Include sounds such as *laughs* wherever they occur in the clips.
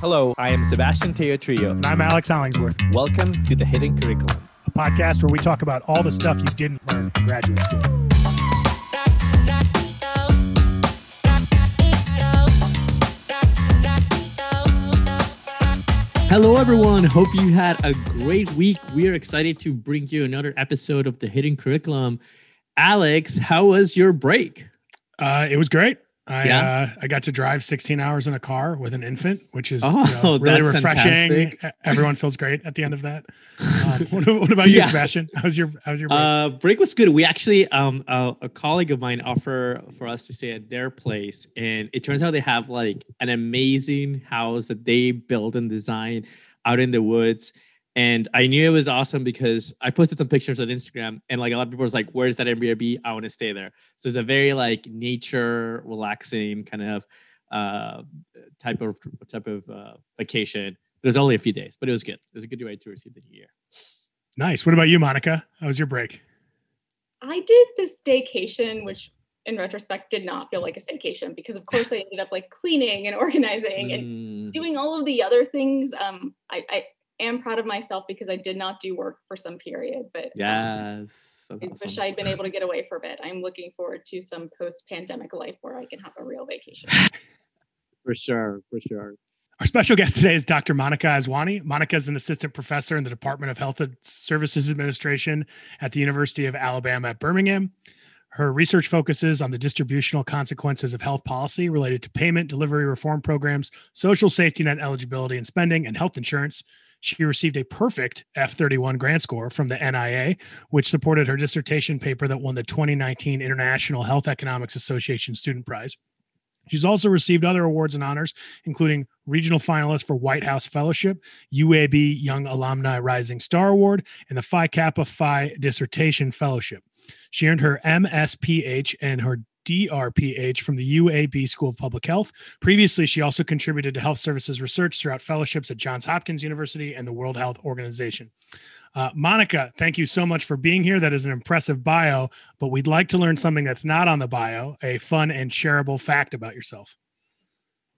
Hello, I am Sebastian Tello-Trillo. And I'm Alex Hollingsworth, Welcome to the Hidden Curriculum. a podcast where we talk about all the stuff you didn't learn in graduate school. Hello, everyone. Hope you had a great week. We are excited to bring you another episode of the Hidden Curriculum. Alex, how was your break? Uh, it was great. I Yeah? uh, I got to drive 16 hours in a car with an infant, which is Oh, you know, really refreshing. fantastic. Everyone feels great at the end of that. *laughs* Um, what, what about you, Yeah. Sebastian? How's your How's your break? Uh, break was good. We actually, um, uh, a colleague of mine offered for us to stay at their place, and it turns out they have like an amazing house that they built and designed out in the woods. And I knew it was awesome because I posted some pictures on Instagram, and like a lot of people was like, "Where's that Airbnb? I want to stay there." So it's a very like nature, relaxing kind of uh, type of type of uh, vacation. It was only a few days, but it was good. It was a good way to receive the new year. nice. What about you, Monica? How was your break? I did this staycation, which in retrospect did not feel like a staycation because, of course, I ended up like cleaning and organizing and Mm. doing all of the other things. Um, I, I am proud of myself because I did not do work for some period, but um, Yes. I that's wish. I'd been able to get away for a bit. I'm looking forward to some post-pandemic life where I can have a real vacation. *laughs* For sure, for sure. Our special guest today is Dr. Monica Aswani. Monica is an assistant professor in the Department of Health Services Administration at the University of Alabama at Birmingham. Her research focuses on the distributional consequences of health policy related to payment delivery reform programs, social safety net eligibility and spending, and health insurance. She received a perfect F31 grant score from the NIA, which supported her dissertation paper that won the 2019 International Health Economics Association Student Prize. She's also received other awards and honors, including regional finalist for White House Fellowship, UAB Young Alumni Rising Star Award, and the Phi Kappa Phi Dissertation Fellowship. She earned her MSPH and her DRPH from the UAB School of Public Health. Previously, she also contributed to health services research throughout fellowships at Johns Hopkins University and the World Health Organization. Uh, Monica, thank you so much for being here. That is an impressive bio, but we'd like to learn something that's not on the bio a fun and shareable fact about yourself.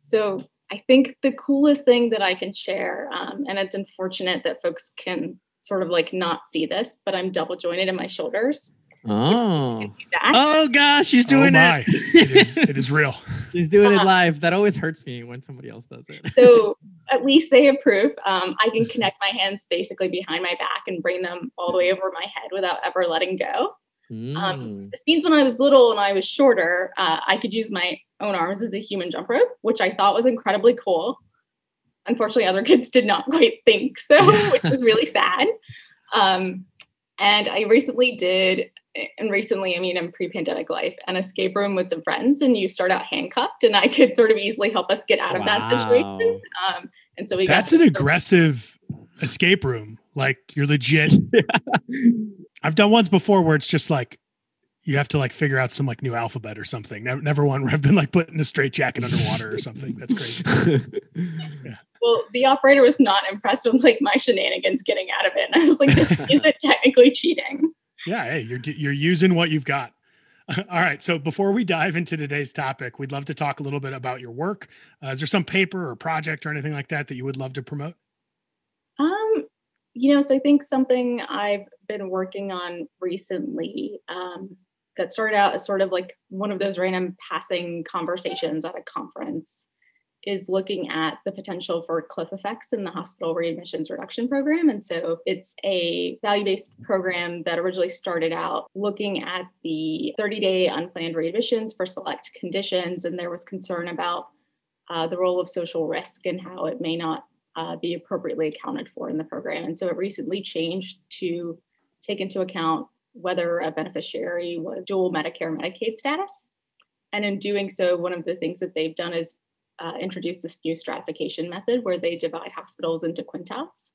So I think the coolest thing that I can share, um, and it's unfortunate that folks can sort of like not see this, but I'm double jointed in my shoulders. Oh. Oh gosh, she's doing oh it. it, is, it is real. *laughs* She's doing it Uh, live. That always hurts me when somebody else does it. so at least they approve. Um, I can connect my hands basically behind my back and bring them all the way over my head without ever letting go. Mm. This means when I was little and I was shorter, uh, I could use my own arms as a human jump rope, which I thought was incredibly cool. Unfortunately, other kids did not *laughs* quite think so, which was *laughs* really sad. Um, and I recently did, and recently, I mean, in pre pandemic life, an escape room with some friends, and you start out handcuffed, and I could sort of easily help us get out of that situation. Um, and so we got That's to an sort of- aggressive escape room. Like you're legit. *laughs* I've done ones before where it's just like you have to like figure out some like new alphabet or something. Never, never one where I've been like put in a straight jacket underwater or something. That's crazy. *laughs* well, the operator was not impressed with like my shenanigans getting out of it. And I was like, this isn't technically cheating. Yeah, hey, you're you're using what you've got. *laughs* All right. So before we dive into today's topic, we'd love to talk a little bit about your work. Uh, is there some paper or project or anything like that that you would love to promote? Um, you know, so I think something I've been working on recently um, that started out as sort of like one of those random passing conversations at a conference is looking at the potential for cliff effects in the hospital readmissions reduction program. And so it's a value based program that originally started out looking at the 30 day unplanned readmissions for select conditions. And there was concern about uh, the role of social risk and how it may not uh, be appropriately accounted for in the program. And so it recently changed to take into account whether a beneficiary was dual Medicare Medicaid status. And in doing so, one of the things that they've done is uh, introduce this new stratification method where they divide hospitals into quintiles.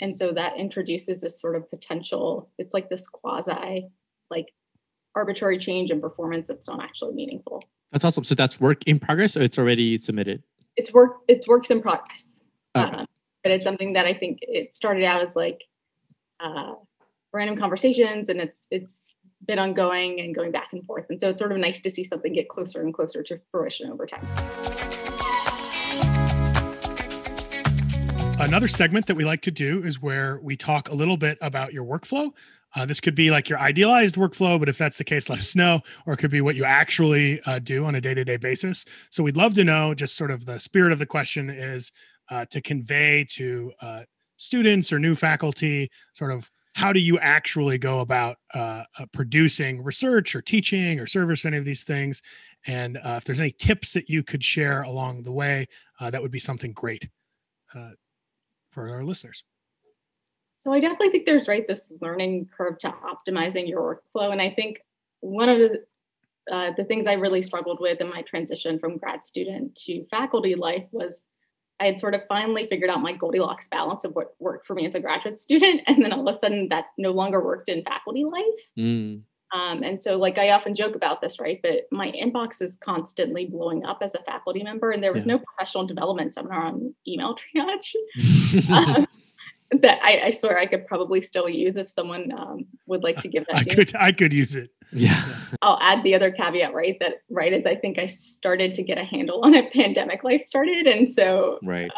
And so that introduces this sort of potential, it's like this quasi, like arbitrary change in performance that's not actually meaningful. That's awesome. So that's work in progress or it's already submitted? It's work, it's works in progress. Okay. Um, but it's something that I think it started out as like uh, random conversations, and it's it's been ongoing and going back and forth. And so it's sort of nice to see something get closer and closer to fruition over time. Another segment that we like to do is where we talk a little bit about your workflow. Uh, this could be like your idealized workflow, but if that's the case, let us know. Or it could be what you actually uh, do on a day to day basis. So we'd love to know just sort of the spirit of the question is uh, to convey to uh, students or new faculty sort of how do you actually go about uh, uh, producing research or teaching or service or any of these things? And uh, if there's any tips that you could share along the way uh, that would be something great uh, for our listeners. So i definitely think there's right this learning curve to optimizing your workflow. And i think one of the uh, the things i really struggled with in my transition from grad student to faculty life was I had sort of finally figured out my Goldilocks balance of what worked for me as a graduate student. And then all of a sudden that no longer worked in faculty life. Mm. Um, and so, like, I often joke about this, right? But my inbox is constantly blowing up as a faculty member, and there was yeah. no professional development seminar on email triage. *laughs* um, that I, I, swear I could probably still use if someone um, would like to give that. I to could, me. I could use it. Yeah. I'll add the other caveat, right? That right as I think I started to get a handle on it, *laughs* pandemic life started, and so right.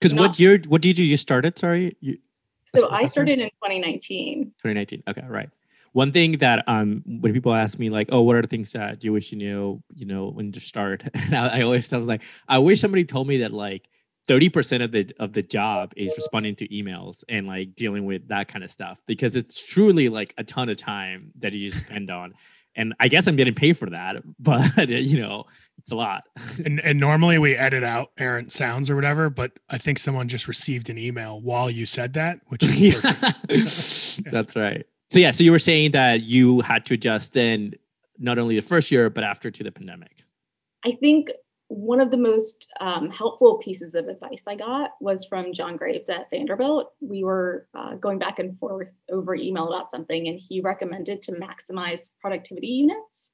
Because um, what year? What did you just started? Sorry. You, so I started in 2019. 2019. Okay, right. One thing that um when people ask me like, oh, what are the things that you wish you knew, you know, when to start, *laughs* and I, I always tell them, like, I wish somebody told me that like 30% of the of the job is responding to emails and like dealing with that kind of stuff because it's truly like a ton of time that you spend on. And i guess i'm getting paid for that *laughs* but you know it's a lot. *laughs* And, and normally we edit out errant sounds or whatever but i think someone just received an email while you said that which is *laughs* yeah. that's right. So yeah so you were saying that you had to adjust then not only the first year but after to the pandemic. I think one of the most um, helpful pieces of advice I got was from John Graves at Vanderbilt. We were uh, going back and forth over email about something, and he recommended to maximize productivity units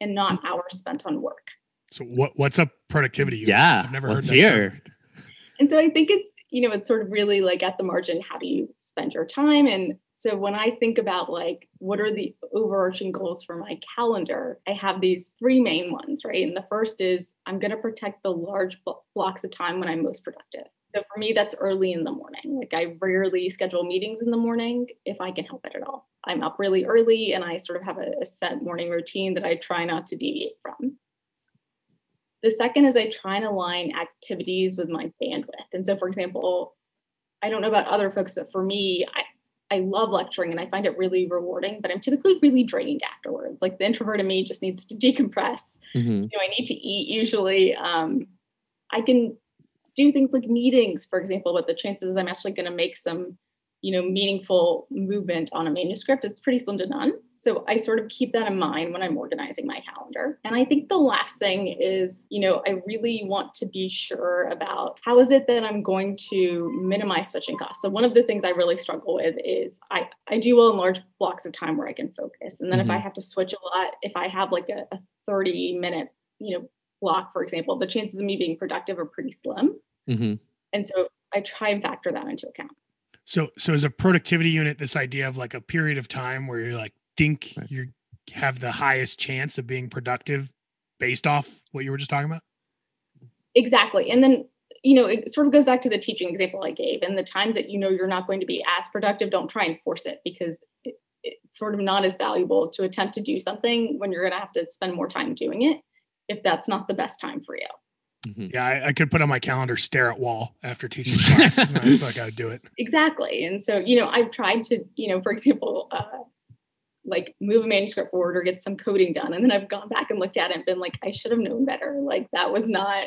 and not mm. hours spent on work. So, what what's a productivity unit? Yeah, I've never heard of that. Term. And so I think it's you know it's sort of really like at the margin, how do you spend your time? And so when I think about like what are the overarching goals for my calendar, I have these three main ones, right? And the first is I'm going to protect the large blocks of time when I'm most productive. So for me, that's early in the morning. Like I rarely schedule meetings in the morning if I can help it at all. I'm up really early and I sort of have a, a set morning routine that I try not to deviate from. The second is I try and align activities with my bandwidth. And so, for example, I don't know about other folks, but for me, I, I love lecturing and I find it really rewarding, but I'm typically really drained afterwards. Like the introvert in me just needs to *laughs* decompress. Mm-hmm. You know, I need to eat usually. Um, I can do things like meetings, for example, but the chances I'm actually going to make some you know meaningful movement on a manuscript it's pretty slim to none so i sort of keep that in mind when i'm organizing my calendar and i think the last thing is you know i really want to be sure about how is it that i'm going to minimize switching costs so one of the things i really struggle with is i i do well in large blocks of time where i can focus and then mm-hmm. if i mm-hmm. have to switch a lot if i have like a, a 30 minute you know block for example the chances of me being productive are pretty slim mm-hmm. and so i try and factor that into account so, so as a productivity unit, this idea of like a period of time where you're like think right. you have the highest chance of being productive based off what you were just talking about. Exactly, and then you know it sort of goes back to the teaching example I gave. And the times that you know you're not going to be as productive, don't try and force it because it, it's sort of not as valuable to attempt to do something when you're going to have to spend more time doing it if that's not the best time for you. Mm-hmm. Yeah, I, I, could put on my calendar stare at wall after teaching class. I feel like I would do it. *laughs* Exactly. And so, you know, I've tried to, you know, for example, uh, like move a manuscript forward or get some coding done. And then I've gone back and looked at it and been like, I should have known better. Like that was not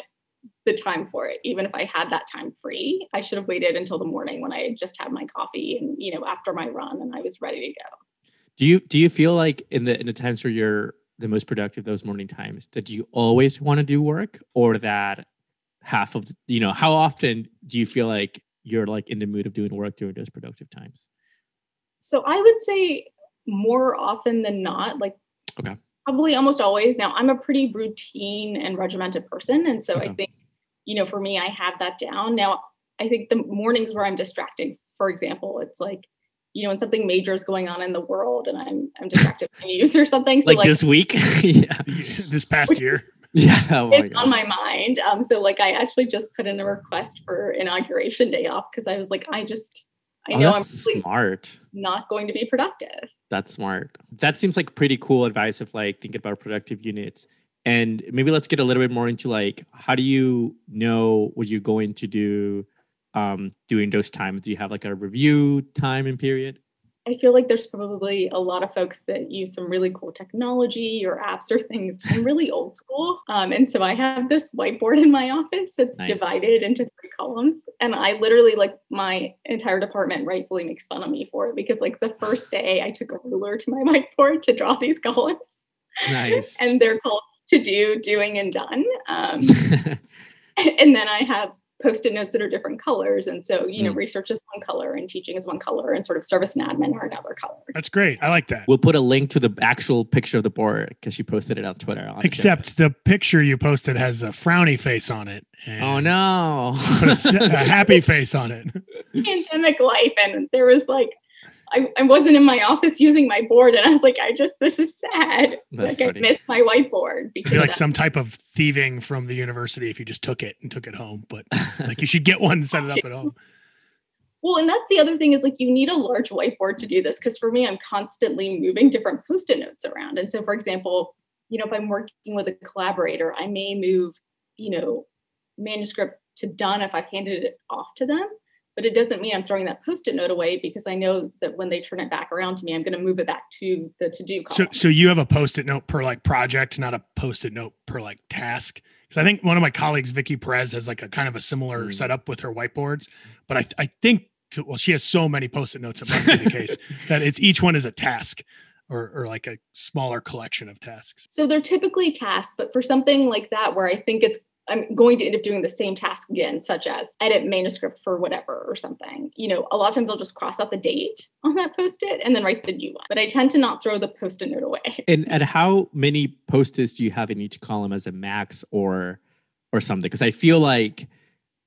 the time for it. Even if I had that time free, I should have waited until the morning when I just had my coffee and, you know, after my run and I was ready to go. Do you do you feel like in the in the times where you're the most productive those morning times? That you always want to do work or that half of you know how often do you feel like you're like in the mood of doing work during those productive times? So i would say more often than not like okay. probably almost always. Now i'm a pretty routine and regimented person and so okay. i think you know for me i have that down. Now i think the mornings where i'm distracting for example it's like you know, when something major is going on in the world and I'm I'm distracted by news or something. So like, like this week, *laughs* yeah, this past year. *laughs* Yeah. Oh my it's on my mind. Um, so like I actually just put in a request for inauguration day off because I was like, I just I Oh, know I'm really smart. not going to be productive. That's smart. That seems like pretty cool advice of like thinking about productive units. And maybe let's get a little bit more into like how do you know what you're going to do um during those times? Do you have like a review time and period? I feel like there's probably a lot of folks that use some really cool technology or apps or things. I'm really old school. Um, and so I have this whiteboard in my office that's Nice. divided into three columns. And I literally, like, my entire department rightfully makes fun of me for it because, like, the first day I took a ruler to my *laughs* whiteboard to draw these columns. Nice. And they're called to do, doing, and done. Um, *laughs* *laughs* and then I have post-it notes that are different colors. And so, you know, Mm. research is one color and teaching is one color and sort of service and admin are another color. That's great. I like that. we'll put a link to the actual picture of the board because she posted it on Twitter. I'll have to check. Except the picture you posted has a frowny face on it. Oh no. Put a, s- a *laughs* happy face on it. pandemic life and there was like I, I wasn't in my office using my board and I was like, I just this is sad. That's like I missed my whiteboard It'd because be like some type of thieving from the university if you just took it and took it home. But *laughs* like you should get one and set it up at home. well, and that's the other thing is like you need a large whiteboard to do this because for me, I'm constantly moving different post-it notes around. And so for example, you know, if I'm working with a collaborator, I may move, you know, manuscript to done if I've handed it off to them. But it doesn't mean I'm throwing that post-it note away because I know that when they turn it back around to me, I'm going to move it back to the to-do So column. so you have a post-it note per like project, not a post-it note per like task. Because I think one of my colleagues, Vicky Perez, has like a kind of a similar Mm. setup with her whiteboards. But I I think well, she has so many post-it notes, it must be the case *laughs* that it's each one is a task or or like a smaller collection of tasks. So they're typically tasks, but for something like that where I think it's I'm going to end up doing the same task again, such as edit manuscript for whatever or something. You know, a lot of times I'll just cross out the date on that post-it and then write the new one. But I tend to not throw the post-it note away. *laughs* and and how many post-its do you have in each column as a max or or something? Because I feel like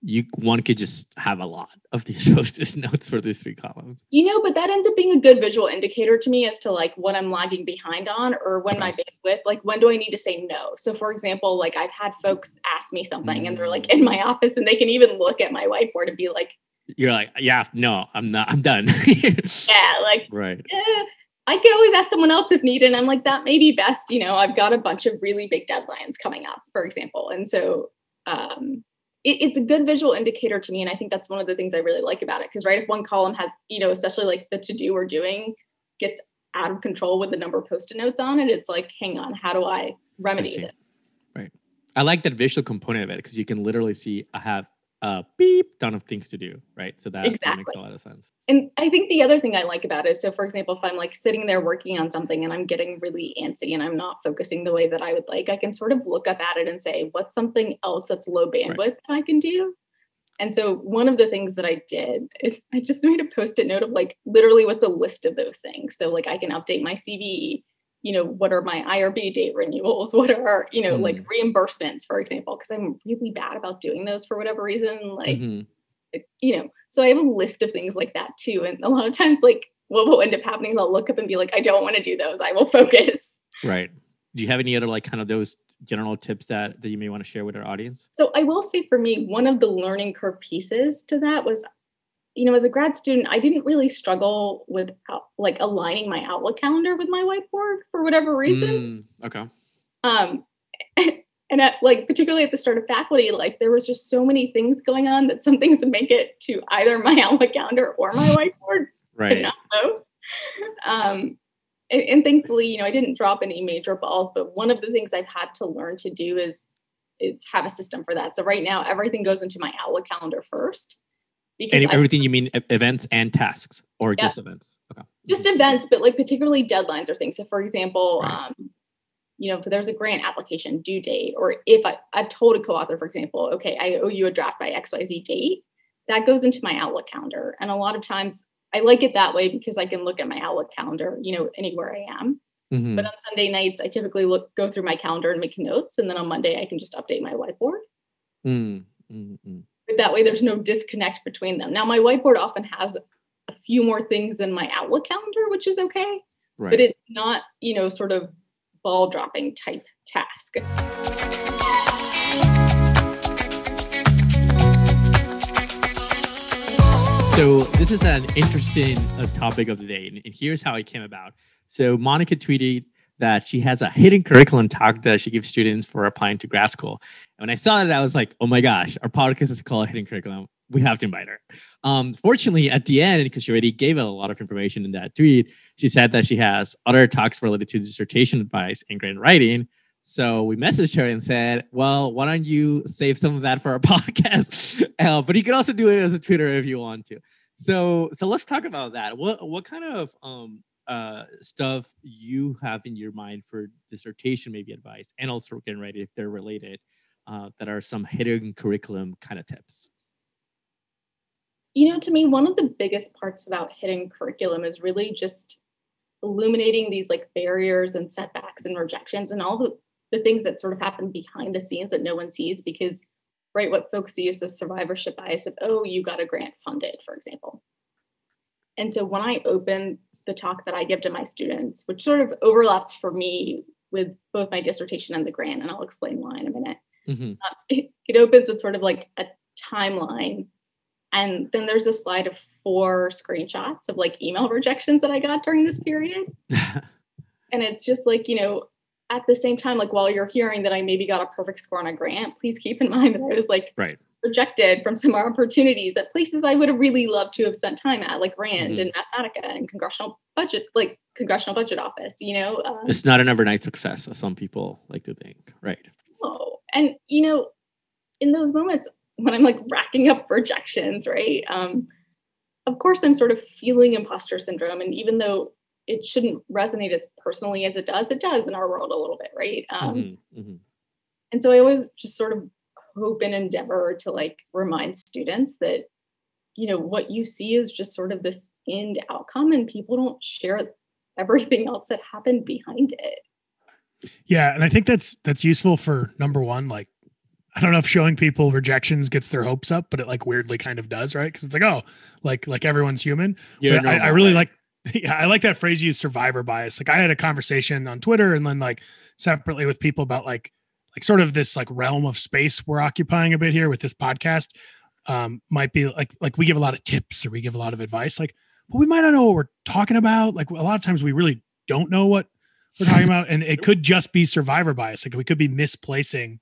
you one could just have a lot of these *laughs* post-it notes for these three columns. You know, but that ends up being a good visual indicator to me as to like what I'm lagging behind on or when my bandwidth, like when do I need to say no? So for example, like I've had folks ask me something and they're like in my office and they can even look at my whiteboard and be like, You're like, yeah, no, I'm not. I'm done. *laughs* yeah, like Right. eh, I could always ask someone else if needed. And I'm like, that may be best. You know, I've got a bunch of really big deadlines coming up, for example. And so um, it, it's a good visual indicator to me. And I think that's one of the things I really like about it. Because, right, if one column has, you know, especially like the to do we're doing gets out of control with the number of post it notes on it, it's like, hang on, how do I remedy see. it? Right. I like that visual component of it because you can literally see I have a beep ton of things to do, right? So that, that makes a lot of sense. And I think the other thing I like about it is so, for example, if I'm like sitting there working on something and I'm getting really antsy and I'm not focusing the way that I would like, I can sort of look up at it and say, what's something else that's low bandwidth that I can do? And so, one of the things that I did is *laughs* I just made a post it note of like literally what's a list of those things. So, like, I can update my CV, you know, what are my IRB date renewals? *laughs* What are, you know, like reimbursements, for example, because I'm really bad about doing those for whatever reason. Like, Mhm. you know, so I have a list of things like that too. And a lot of times, like, what will end up happening is I'll look up and be like, I don't want to do those. I will *laughs* focus. Right. Do you have any other like kind of those general tips that that you may want to share with our audience? So I will say for me, one of the learning curve pieces to that was, you know, as a grad student, I didn't really struggle with like aligning my Outlook calendar with my whiteboard for whatever reason. Mm, okay. Um, *laughs* and at like particularly at the start of faculty life, there was just so many things going on that some things would make it to either my *laughs* Outlook calendar or my *laughs* whiteboard. but Right. not both. Um, and, and thankfully, you know, I didn't drop any major balls, but one of the things I've had to learn to do is is have a system for that. So right now, everything goes into my Outlook calendar first. Because Any, I- everything you mean events and tasks or Yeah. just events? Okay. just events, but like particularly deadlines or things. So for example, Right. um, you know, if there's a grant application due date, or if I, I've told a co-author, for example, okay, I owe you a draft by XYZ date, that goes into my Outlook calendar. And a lot of times I like it that way because I can look at my Outlook calendar, you know, anywhere I am. Mhm. But on Sunday nights, I typically look go through my calendar and make notes. And then on Monday I can just update my whiteboard. Mm, mm, mm. But that way there's no disconnect between them. Now my whiteboard often has a few more things in my outlook calendar which is okay right. but it's not you know sort of ball dropping type task. So this is an interesting uh, topic of the day and here's how it came about. So monica tweeted that she has a hidden curriculum talk that she gives students for applying to grad school. And when I saw that, I was like, oh my gosh, our podcast is called Hidden Curriculum. We have to invite her. Um, fortunately, at the end, because she already gave a lot of information in that tweet, she said that she has other talks related to dissertation advice and grant writing. So we messaged her and said, well, why don't you save some of that for our *laughs* podcast? Uh, but you can also do it as a Twitter if you want to. So, so let's talk about that. What what kind of um, uh, stuff you have in your mind for dissertation, maybe advice, and also getting ready if they're related, uh, that are some hidden curriculum kind of tips? You know, to me, one of the biggest parts about hidden curriculum is really just illuminating these like barriers and setbacks and rejections and all the, the things that sort of happen behind the scenes that no one sees because right what folks see is the survivorship bias of oh you got a grant funded for example and so when i open the talk that I give to my students, which sort of overlaps for me with both my dissertation and the grant, and I'll explain why in a minute. Mm-hmm. Uh, it, it opens with sort of like a timeline. And then there's a slide of four screenshots of like email rejections that I got during this period. *laughs* and it's just like, you know, at the same time, like while you're hearing that I maybe got a perfect score on a grant, please keep in *laughs* mind that I was like right rejected from some opportunities at places I would have really loved to have spent time at, like Rand mm-hmm. and Mathematica and Congressional Budget, like Congressional Budget Office. You know, um, it's not an overnight success, as some people like to think, right? Oh, and you know, in those moments when I'm like racking up rejections, right? Um, of course, I'm sort of feeling imposter syndrome, and even though it shouldn't resonate as personally as it does, it does in our world a little bit, right? Um, mm-hmm. Mm-hmm. And so I always just sort of hope and endeavor to like remind students that you know what you see is just sort of this end outcome and people don't share everything else that happened behind it. Yeah and i think that's that's useful for number one like i don't know if showing people rejections gets their hopes up but it like weirdly kind of does right? Because it's like oh like like everyone's human. Yeah I, I really like *laughs* yeah i like that phrase you use survivor bias. Like i had a conversation on twitter and then like separately with people about like like sort of this like realm of space we're occupying a bit here with this podcast um, might be like like we give a lot of tips or we give a lot of advice like but we might not know what we're talking about. Like a lot of times we really don't know what we're talking about and it could just be survivor bias. Like we could be misplacing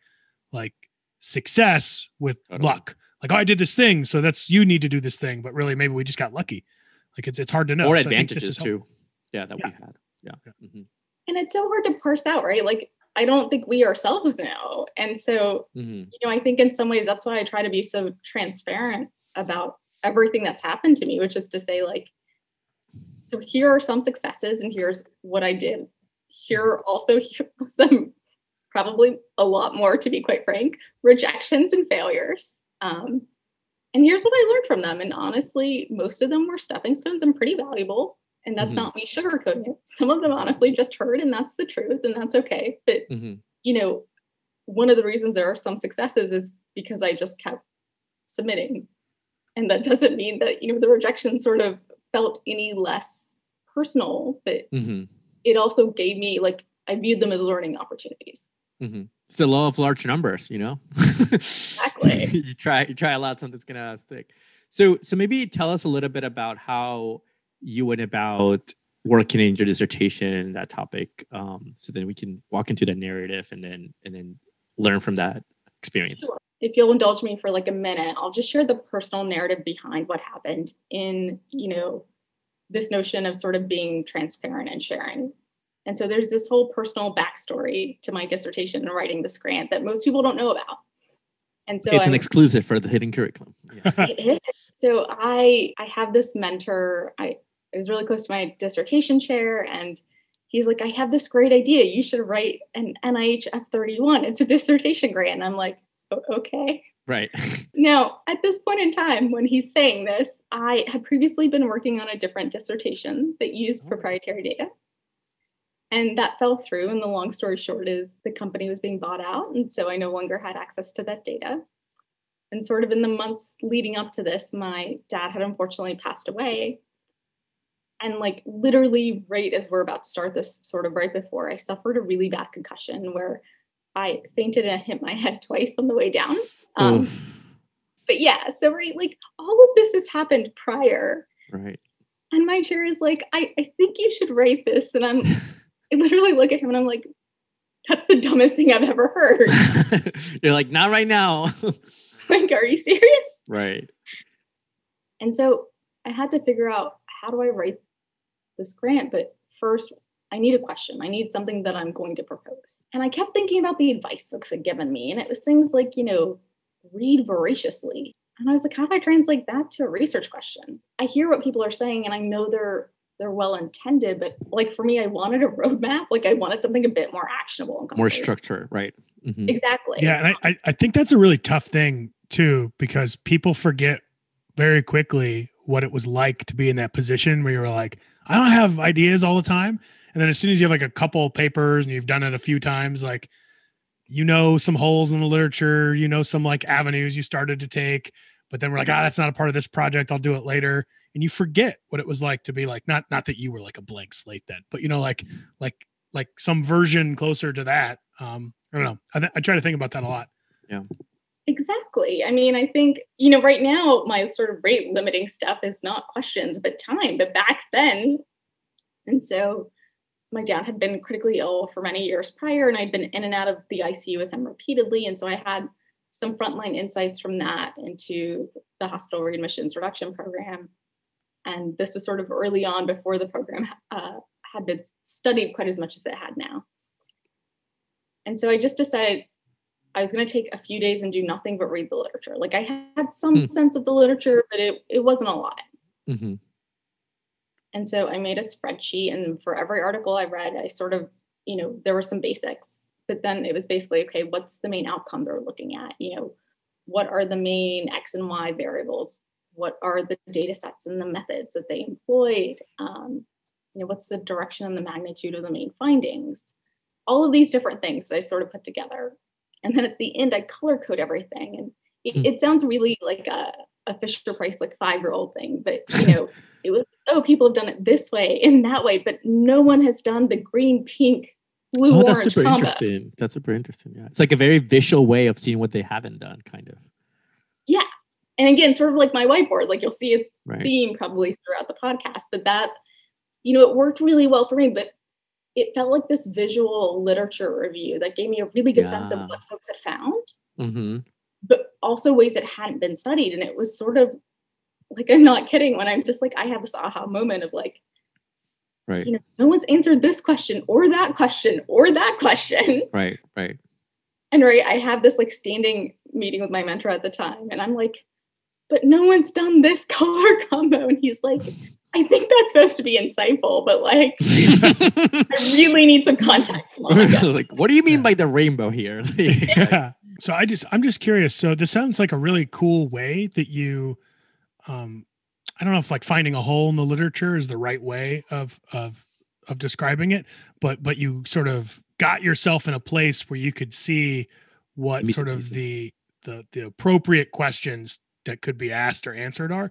like success with luck. Like oh i did this thing so that's you need to do this thing but really maybe we just got lucky. Like it's, it's hard to know or so advantages too. yeah that yeah. we had. Yeah, yeah. Mm-hmm. and it's so hard to parse out right? Like I don't think we ourselves know. And so, mm-hmm. you know, I think in some ways that's why I try to be so transparent about everything that's happened to me, which is to say, like, so here are some successes and here's what I did. Here *laughs* are also here some probably a lot more, to be quite frank, rejections and failures. Um, and here's what I learned from them. And honestly, most of them were stepping stones and pretty valuable. And that's mm-hmm. not me sugarcoating it. Some of them honestly just hurt, and that's the truth, and that's okay. But mm-hmm. you know, one of the reasons there are some successes is because I just kept submitting. And that doesn't mean that, you know, the rejection sort of felt any less personal, but mm-hmm. it also gave me like I viewed them as learning opportunities. Mm-hmm. It's the law of large numbers, you know. exactly. *laughs* you try you try a lot, something's gonna stick. So so maybe tell us a little bit about how you went about working in your dissertation that topic um, so then we can walk into the narrative and then and then learn from that experience. Sure. if you'll indulge me for like a minute i'll just share the personal narrative behind what happened in you know this notion of sort of being transparent and sharing. And so there's this whole personal backstory to my dissertation and writing this grant that most people don't know about. And so it's I'm, an exclusive for the hidden curriculum. *laughs* Yeah. so i i have this mentor. I I was really close to my dissertation chair and he's like, I have this great idea. You should write an NIH F31. It's a dissertation grant. And I'm like, okay. Right. *laughs* now, at this point in time, when he's saying this, I had previously been working on a different dissertation that used oh. proprietary data. And that fell through. And the long story short is the company was being bought out. And so I no longer had access to that data. And sort of in the months leading up to this, my dad had unfortunately passed away and like literally right as we're about to start this sort of right before i suffered a really bad concussion where i fainted and hit my head twice on the way down um, but yeah, so right, like all of this has happened prior. Right. And my chair is like, I, I think you should write this. And I'm *laughs* I literally look at him and I'm like, that's the dumbest thing I've ever heard. *laughs* You're like, not right now. *laughs* like, are you serious? right. And so I had to figure out how do I write this grant? But first, I need a question. I need something that I'm going to propose. And I kept thinking about the advice folks had given me. And it was things like, you know, read voraciously. And I was like, how do I translate that to a research question? I hear what people are saying and I know they're they're well intended, but like for me, I wanted a roadmap. Like I wanted something a bit more actionable and More concrete. structure, right. Mhm. Exactly. Yeah, and I, I I think that's a really tough thing too because people forget very quickly what it was like to be in that position where you were like, I don't have ideas all the time, and then as soon as you have like a couple papers and you've done it a few times, like you know some holes in the literature, you know some like avenues you started to take, but then we're like, ah, that's not a part of this project. I'll do it later, and you forget what it was like to be like not not that you were like a blank slate then, but you know like like like some version closer to that. Um, I don't know. I, th- I try to think about that a lot. Exactly. I mean, I think, you know, right now my sort of rate limiting stuff is not questions, but time. But back then, and so my dad had been critically ill for many years prior, and I'd been in and out of the ICU with him repeatedly. And so I had some frontline insights from that into the hospital readmissions reduction program. And this was sort of early on before the program uh, had been studied quite as much as it had now. And so I just decided I was going to take a few days and do nothing but read the literature. Like I had some Hmm. sense of the literature, but it, it wasn't a lot. Mhm. And so I made a spreadsheet, and for every article I read, I sort of, you know, there were some basics, but then it was basically, okay, what's the main outcome they're looking at? You know, what are the main X and Y variables? What are the data sets and the methods that they employed? Um, you know, what's the direction and the magnitude of the main findings? All of these different things that I sort of put together. And then at the end, I color code everything. And it, Hmm. it sounds really like a, a Fisher Price, like five year old thing, but you *laughs* know, it was, oh, people have done it this way and that way, but no one has done the green, pink, blue, Oh, that's super combo. interesting. That's super interesting. Yeah. It's like a very visual way of seeing what they haven't done, kind of. Yeah. And again, sort of like my whiteboard, like you'll see a Right. theme probably throughout the podcast, but that, you know, it worked really well for me, but it felt like this visual literature review that gave me a really good sense of what folks had found, Mm-hmm. but also ways that hadn't been studied. And it was sort of like, I'm not kidding when I'm just like, I have this aha moment of like, Right. you know, no one's answered this question or that question or that question. *laughs* Right. Right. And right, I have this like standing meeting with my mentor at the time, and I'm like, but no one's done this *laughs* color combo. And he's like, I think that's supposed to be insightful, but like, *laughs* I really need some context. *laughs* Like, what do you mean by the rainbow here? *laughs* yeah. So I just I'm just curious. So this sounds like a really cool way that you um I don't know if like finding a hole in the literature is the right way of of of describing it, but but you sort of got yourself in a place where you could see what sort of the the the appropriate questions that could be asked or answered are.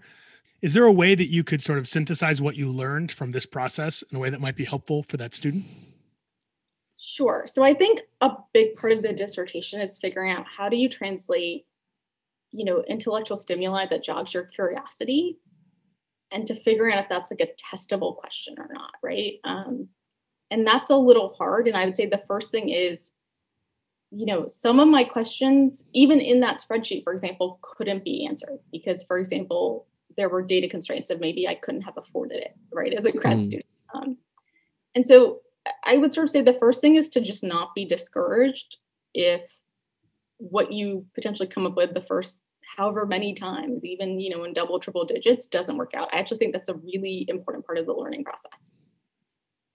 Is there a way that you could sort of synthesize what you learned from this process in a way that might be helpful for that student? Sure. So I think a big part of the dissertation is figuring out how do you translate, you know, intellectual stimuli that jogs your curiosity and to figure out if that's like a testable question or not, right? Um, and that's a little hard. And I would say the first thing is, you know, some of my questions, even in that spreadsheet, for example, couldn't be answered because, for example, there were data constraints of maybe I couldn't have afforded it, right, as a grad Mm. student. Um, and so I would sort of say the first thing is to just not be discouraged if what you potentially come up with the first however many times, even you know in double triple digits, doesn't work out. I actually think that's a really important part of the learning process.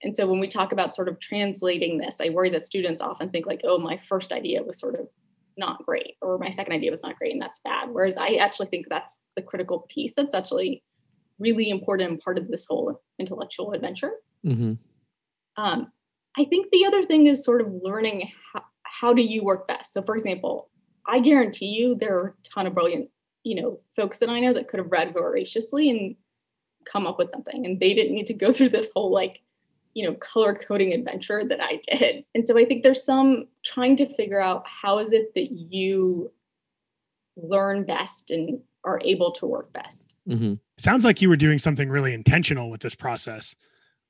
And so when we talk about sort of translating this, I worry that students often think like, oh, my first idea was sort of not great, or my second idea was not great, and that's bad. Whereas I actually think that's the critical piece that's actually really important part of this whole intellectual adventure. hmm Um, I think the other thing is sort of learning how, how do you work best. So, for example, I guarantee you there are a ton of brilliant, you know, folks that I know that could have read voraciously and come up with something, and they didn't need to go through this whole like, you know, color coding adventure that I did. And so I think there's some trying to figure out how is it that you learn best and are able to work best. Mm-hmm. It sounds like you were doing something really intentional with this process.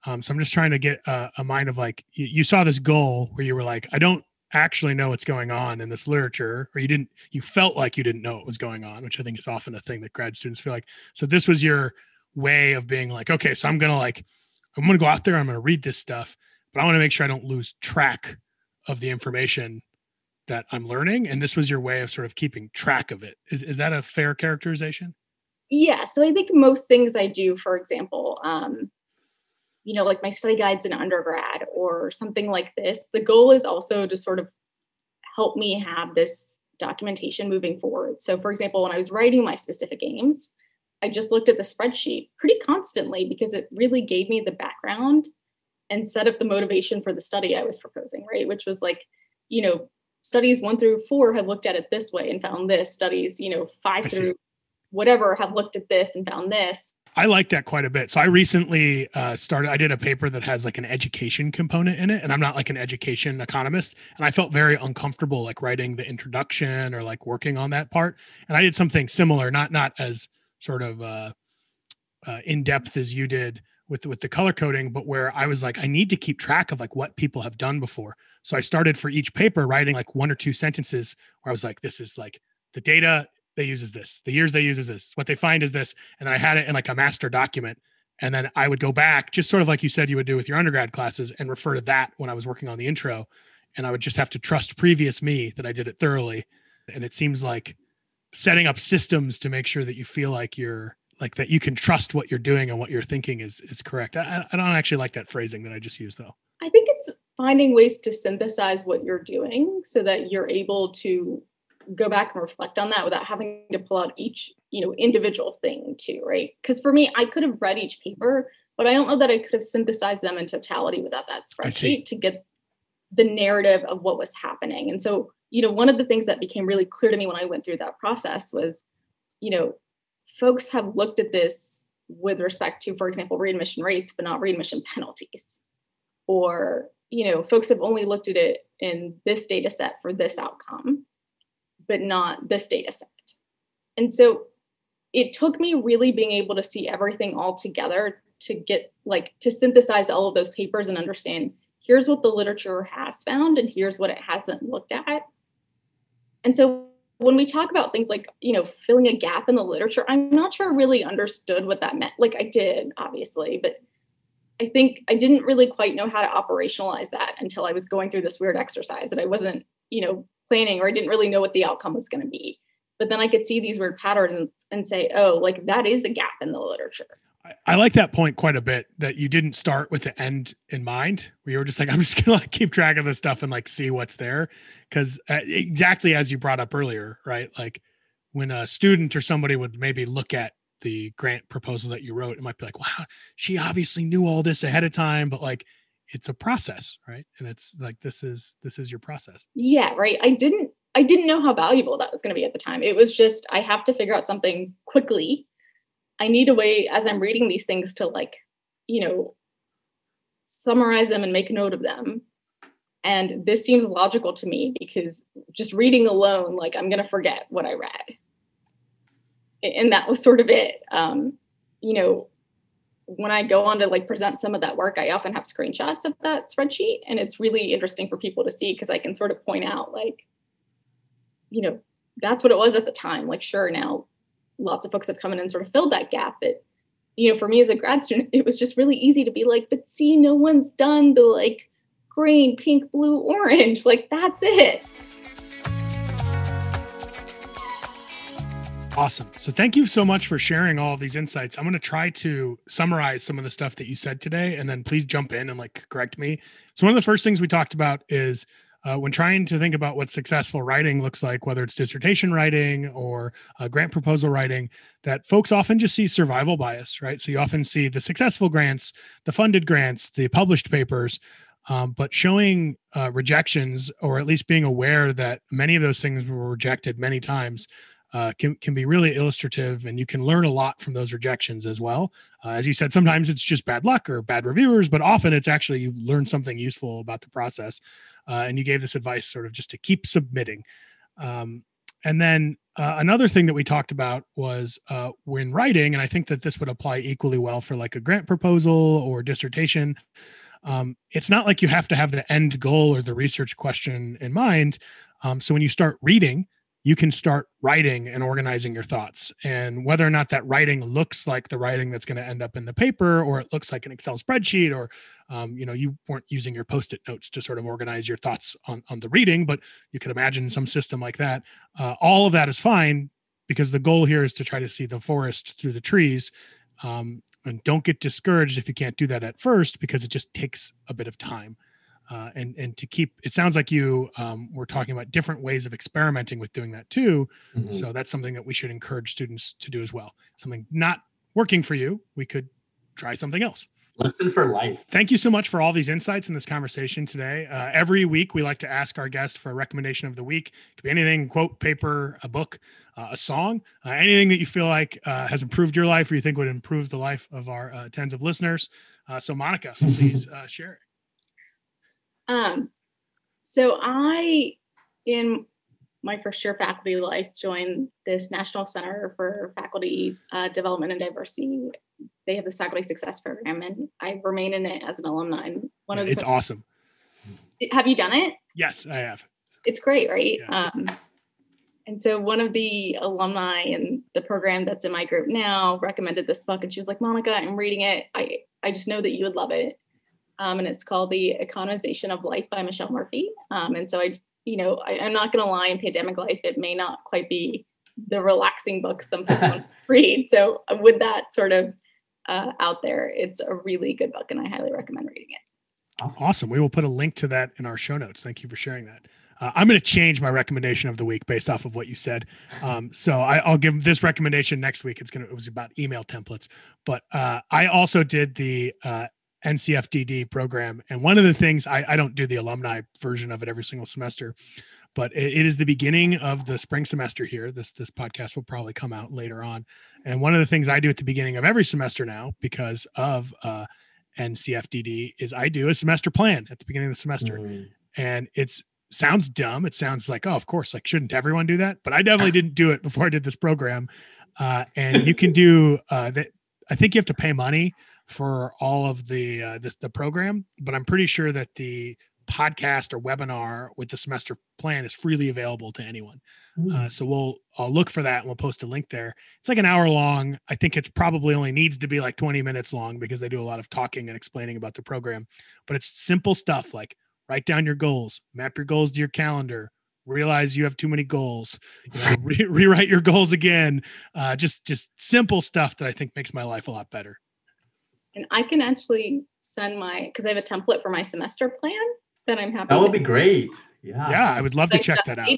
Um, so I'm just trying to get a, a mind of like you, you saw this goal where you were like, I don't actually know what's going on in this literature, or you didn't, you felt like you didn't know what was going on, which I think is often a thing that grad students feel like. So this was your way of being like, okay, so I'm gonna like, I'm gonna go out there, I'm gonna read this stuff, but I want to make sure I don't lose track of the information that I'm learning. And this was your way of sort of keeping track of it. Is is that a fair characterization? Yeah. So I think most things I do, for example, um, you know, like my study guides in undergrad or something like this, the goal is also to sort of help me have this documentation moving forward. So, for example, when I was writing my specific aims, I just looked at the spreadsheet pretty constantly because it really gave me the background and set up the motivation for the study I was proposing, right? Which was like, you know, studies one through four have looked at it this way and found this. Studies, you know, five I see. through whatever have looked at this and found this. I like that quite a bit. So I recently uh, started. I did a paper that has like an education component in it, and I'm not like an education economist, and I felt very uncomfortable like writing the introduction or like working on that part. And I did something similar, not not as sort of uh, uh, in depth as you did with with the color coding, but where I was like, I need to keep track of like what people have done before. So I started for each paper writing like one or two sentences where I was like, this is like the data they use is this, the years they use is this, what they find is this, and then I had it in like a master document. And then I would go back, just sort of like you said you would do with your undergrad classes, and refer to that when I was working on the intro. And I would just have to trust previous me that I did it thoroughly. And it seems like setting up systems to make sure that you feel like you're like that you can trust what you're doing and what you're thinking is is correct. I, I don't actually like that phrasing that I just used though. I think it's finding ways to synthesize what you're doing so that you're able to go back and reflect on that without having to pull out each you know individual thing too right because for me i could have read each paper but i don't know that i could have synthesized them in totality without that spreadsheet to get the narrative of what was happening and so you know one of the things that became really clear to me when i went through that process was you know folks have looked at this with respect to for example readmission rates but not readmission penalties. Or you know folks have only looked at it in this data set for this outcome but not this data set. And so it took me really being able to see everything all together to get like to synthesize all of those papers and understand here's what the literature has found and here's what it hasn't looked at and so when we talk about things like you know filling a gap in the literature i'm not sure i really understood what that meant. Like i did obviously but i think i didn't really quite know how to operationalize that until i was going through this weird exercise that i wasn't you know planning or i didn't really know what the outcome was going to be. But then i could see these weird patterns and say oh like that is a gap in the literature I, like that point quite a bit that you didn't start with the end in mind. Where you were just like *laughs* i'm just gonna like keep track of this stuff and like see what's there. Because uh, exactly as you brought up earlier right? Like when a student or somebody would maybe look at the grant proposal that you wrote it might be like wow she obviously knew all this ahead of time but like it's a process right? And it's like this is this is your process. Yeah right. I didn't i didn't know how valuable that was going to be at the time. It was just i have to figure out something quickly i need a way as i'm reading these things to like you know summarize them and make note of them and this seems logical to me because just reading alone like i'm going to forget what i read and that was sort of it um you know when I go on to like present some of that work, I often have screenshots of that spreadsheet. And it's really interesting for people to see because I can sort of point out, like, you know, that's what it was at the time. Like, sure, now lots of folks have come in and sort of filled that gap. But, you know, for me as a grad student, it was just really easy to be like, but see, no one's done the like green, pink, blue, orange. Like, that's it. Awesome. So thank you so much for sharing all of these insights. I'm going to try to summarize some of the stuff that you said today, and then please jump in and like correct me. So one of the first things we talked about is uh, when trying to think about what successful writing looks like, whether it's dissertation writing or uh, grant proposal writing, that folks often just see survival bias, right? So you often see the successful grants, the funded grants, the published papers, um, but showing uh, rejections or at least being aware that many of those things were rejected many times uh, can can be really illustrative, and you can learn a lot from those rejections as well. Uh, as you said, sometimes it's just bad luck or bad reviewers, but often it's actually you've learned something useful about the process. Uh, and you gave this advice sort of just to keep submitting. Um, and then uh, another thing that we talked about was uh, when writing, and I think that this would apply equally well for like a grant proposal or dissertation. Um, it's not like you have to have the end goal or the research question in mind. Um, so when you start reading, you can start writing and organizing your thoughts. And whether or not that writing looks like the writing that's going to end up in the paper, or it looks like an Excel spreadsheet, or um, you know you weren't using your post-it notes to sort of organize your thoughts on on the reading, but you could imagine some system like that. Uh, all of that is fine because the goal here is to try to see the forest through the trees. Um, and don't get discouraged if you can't do that at first because it just takes a bit of time uh, and and to keep it sounds like you um, were talking about different ways of experimenting with doing that too. Mm-hmm. so that's something that we should encourage students to do as well. Something not working for you we could try something else. Lesson for life. Thank you so much for all these insights in this conversation today. Uh, every week we like to ask our guest for a recommendation of the week. It could be anything quote paper a book uh, a song uh, anything that you feel like uh, has improved your life or you think would improve the life of our uh, tens of listeners. So monica please *laughs* share it um, so I, in my first year faculty life, joined this National Center for Faculty uh, Development and Diversity. They have this faculty success program, and I remain in it as an alumni. one of it's awesome. Have you done it? Yes, I have. It's great, right? Yeah. Um, and so one of the alumni in the program that's in my group now recommended this book, and she was like, "Monica, I'm reading it. I I just know that you would love it." Um, and it's called The Economization of Life by Michelle Murphy. Um, and so I, you know, I, am not going to lie, in pandemic life, it may not quite be the relaxing book some folks want *laughs* to read. So uh, with that sort of uh, out there, it's a really good book, and I highly recommend reading it. Awesome. We will put a link to that in our show notes. Thank you for sharing that. Uh, I'm going to change my recommendation of the week based off of what you said. Um, so I, will give this recommendation next week. It's going to, it was about email templates, but uh, I also did the uh, NCFDD program. And one of the things I, I don't do the alumni version of it every single semester, but it, it is the beginning of the spring semester here. This this podcast will probably come out later on. And one of the things I do at the beginning of every semester now, because of uh, NCFDD, is I do a semester plan at the beginning of the semester, mm. and it's sounds dumb. It sounds like, oh, of course, like shouldn't everyone do that? But I definitely *laughs* didn't do it before I did this program. Uh, and you can do uh, that. I think you have to pay money for all of the uh, the, the program, but I'm pretty sure that the podcast or webinar with the semester plan is freely available to anyone. Uh, so we'll I'll look for that and we'll post a link there. It's like an hour long. I think it's probably only needs to be like 20 minutes long because they do a lot of talking and explaining about the program. But it's simple stuff like write down your goals, map your goals to your calendar, realize you have too many goals, you know, re- *laughs* rewrite your goals again. Uh, just just simple stuff that I think makes my life a lot better and I can actually send my because I have a template for my semester plan that I'm happy. That would be great. Yeah. Yeah, I would love to check that out.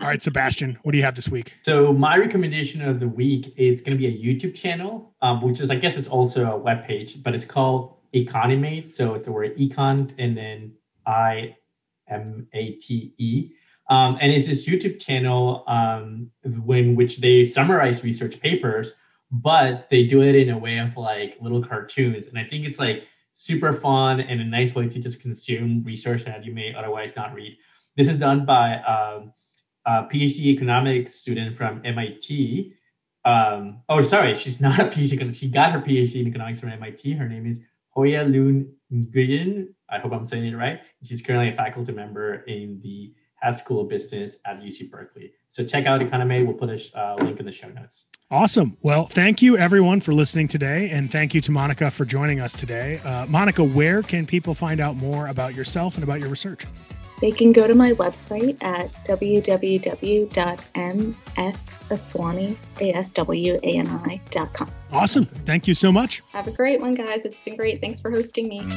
All right, Sebastian, what do you have this week? So my recommendation of the week is going to be a YouTube channel, um, which is I guess it's also a web page, but it's called Econimate. So it's the word econ and then I M A T E. Um, and it's this YouTube channel um, in which they summarize research papers but they do it in a way of like little cartoons. And I think it's like super fun and a nice way to just consume research that you may otherwise not read. This is done by um, a PhD economics student from MIT. Um, oh, sorry, she's not a *laughs* PhD. She got her PhD in economics from MIT. Her name is Hoai-Luu Nguyen. I hope I'm saying it right. She's currently a faculty member in the Haas School of Business at UC Berkeley. So check out Econimate. We'll put a uh, link in the show notes. Awesome. Well, thank you everyone for listening today. And thank you to Monica for joining us today. Uh, Monica, where can people find out more about yourself and about your research? They can go to my website at www.msaswani.com. Awesome. Thank you so much. Have a great one, guys. It's been great. Thanks for hosting me.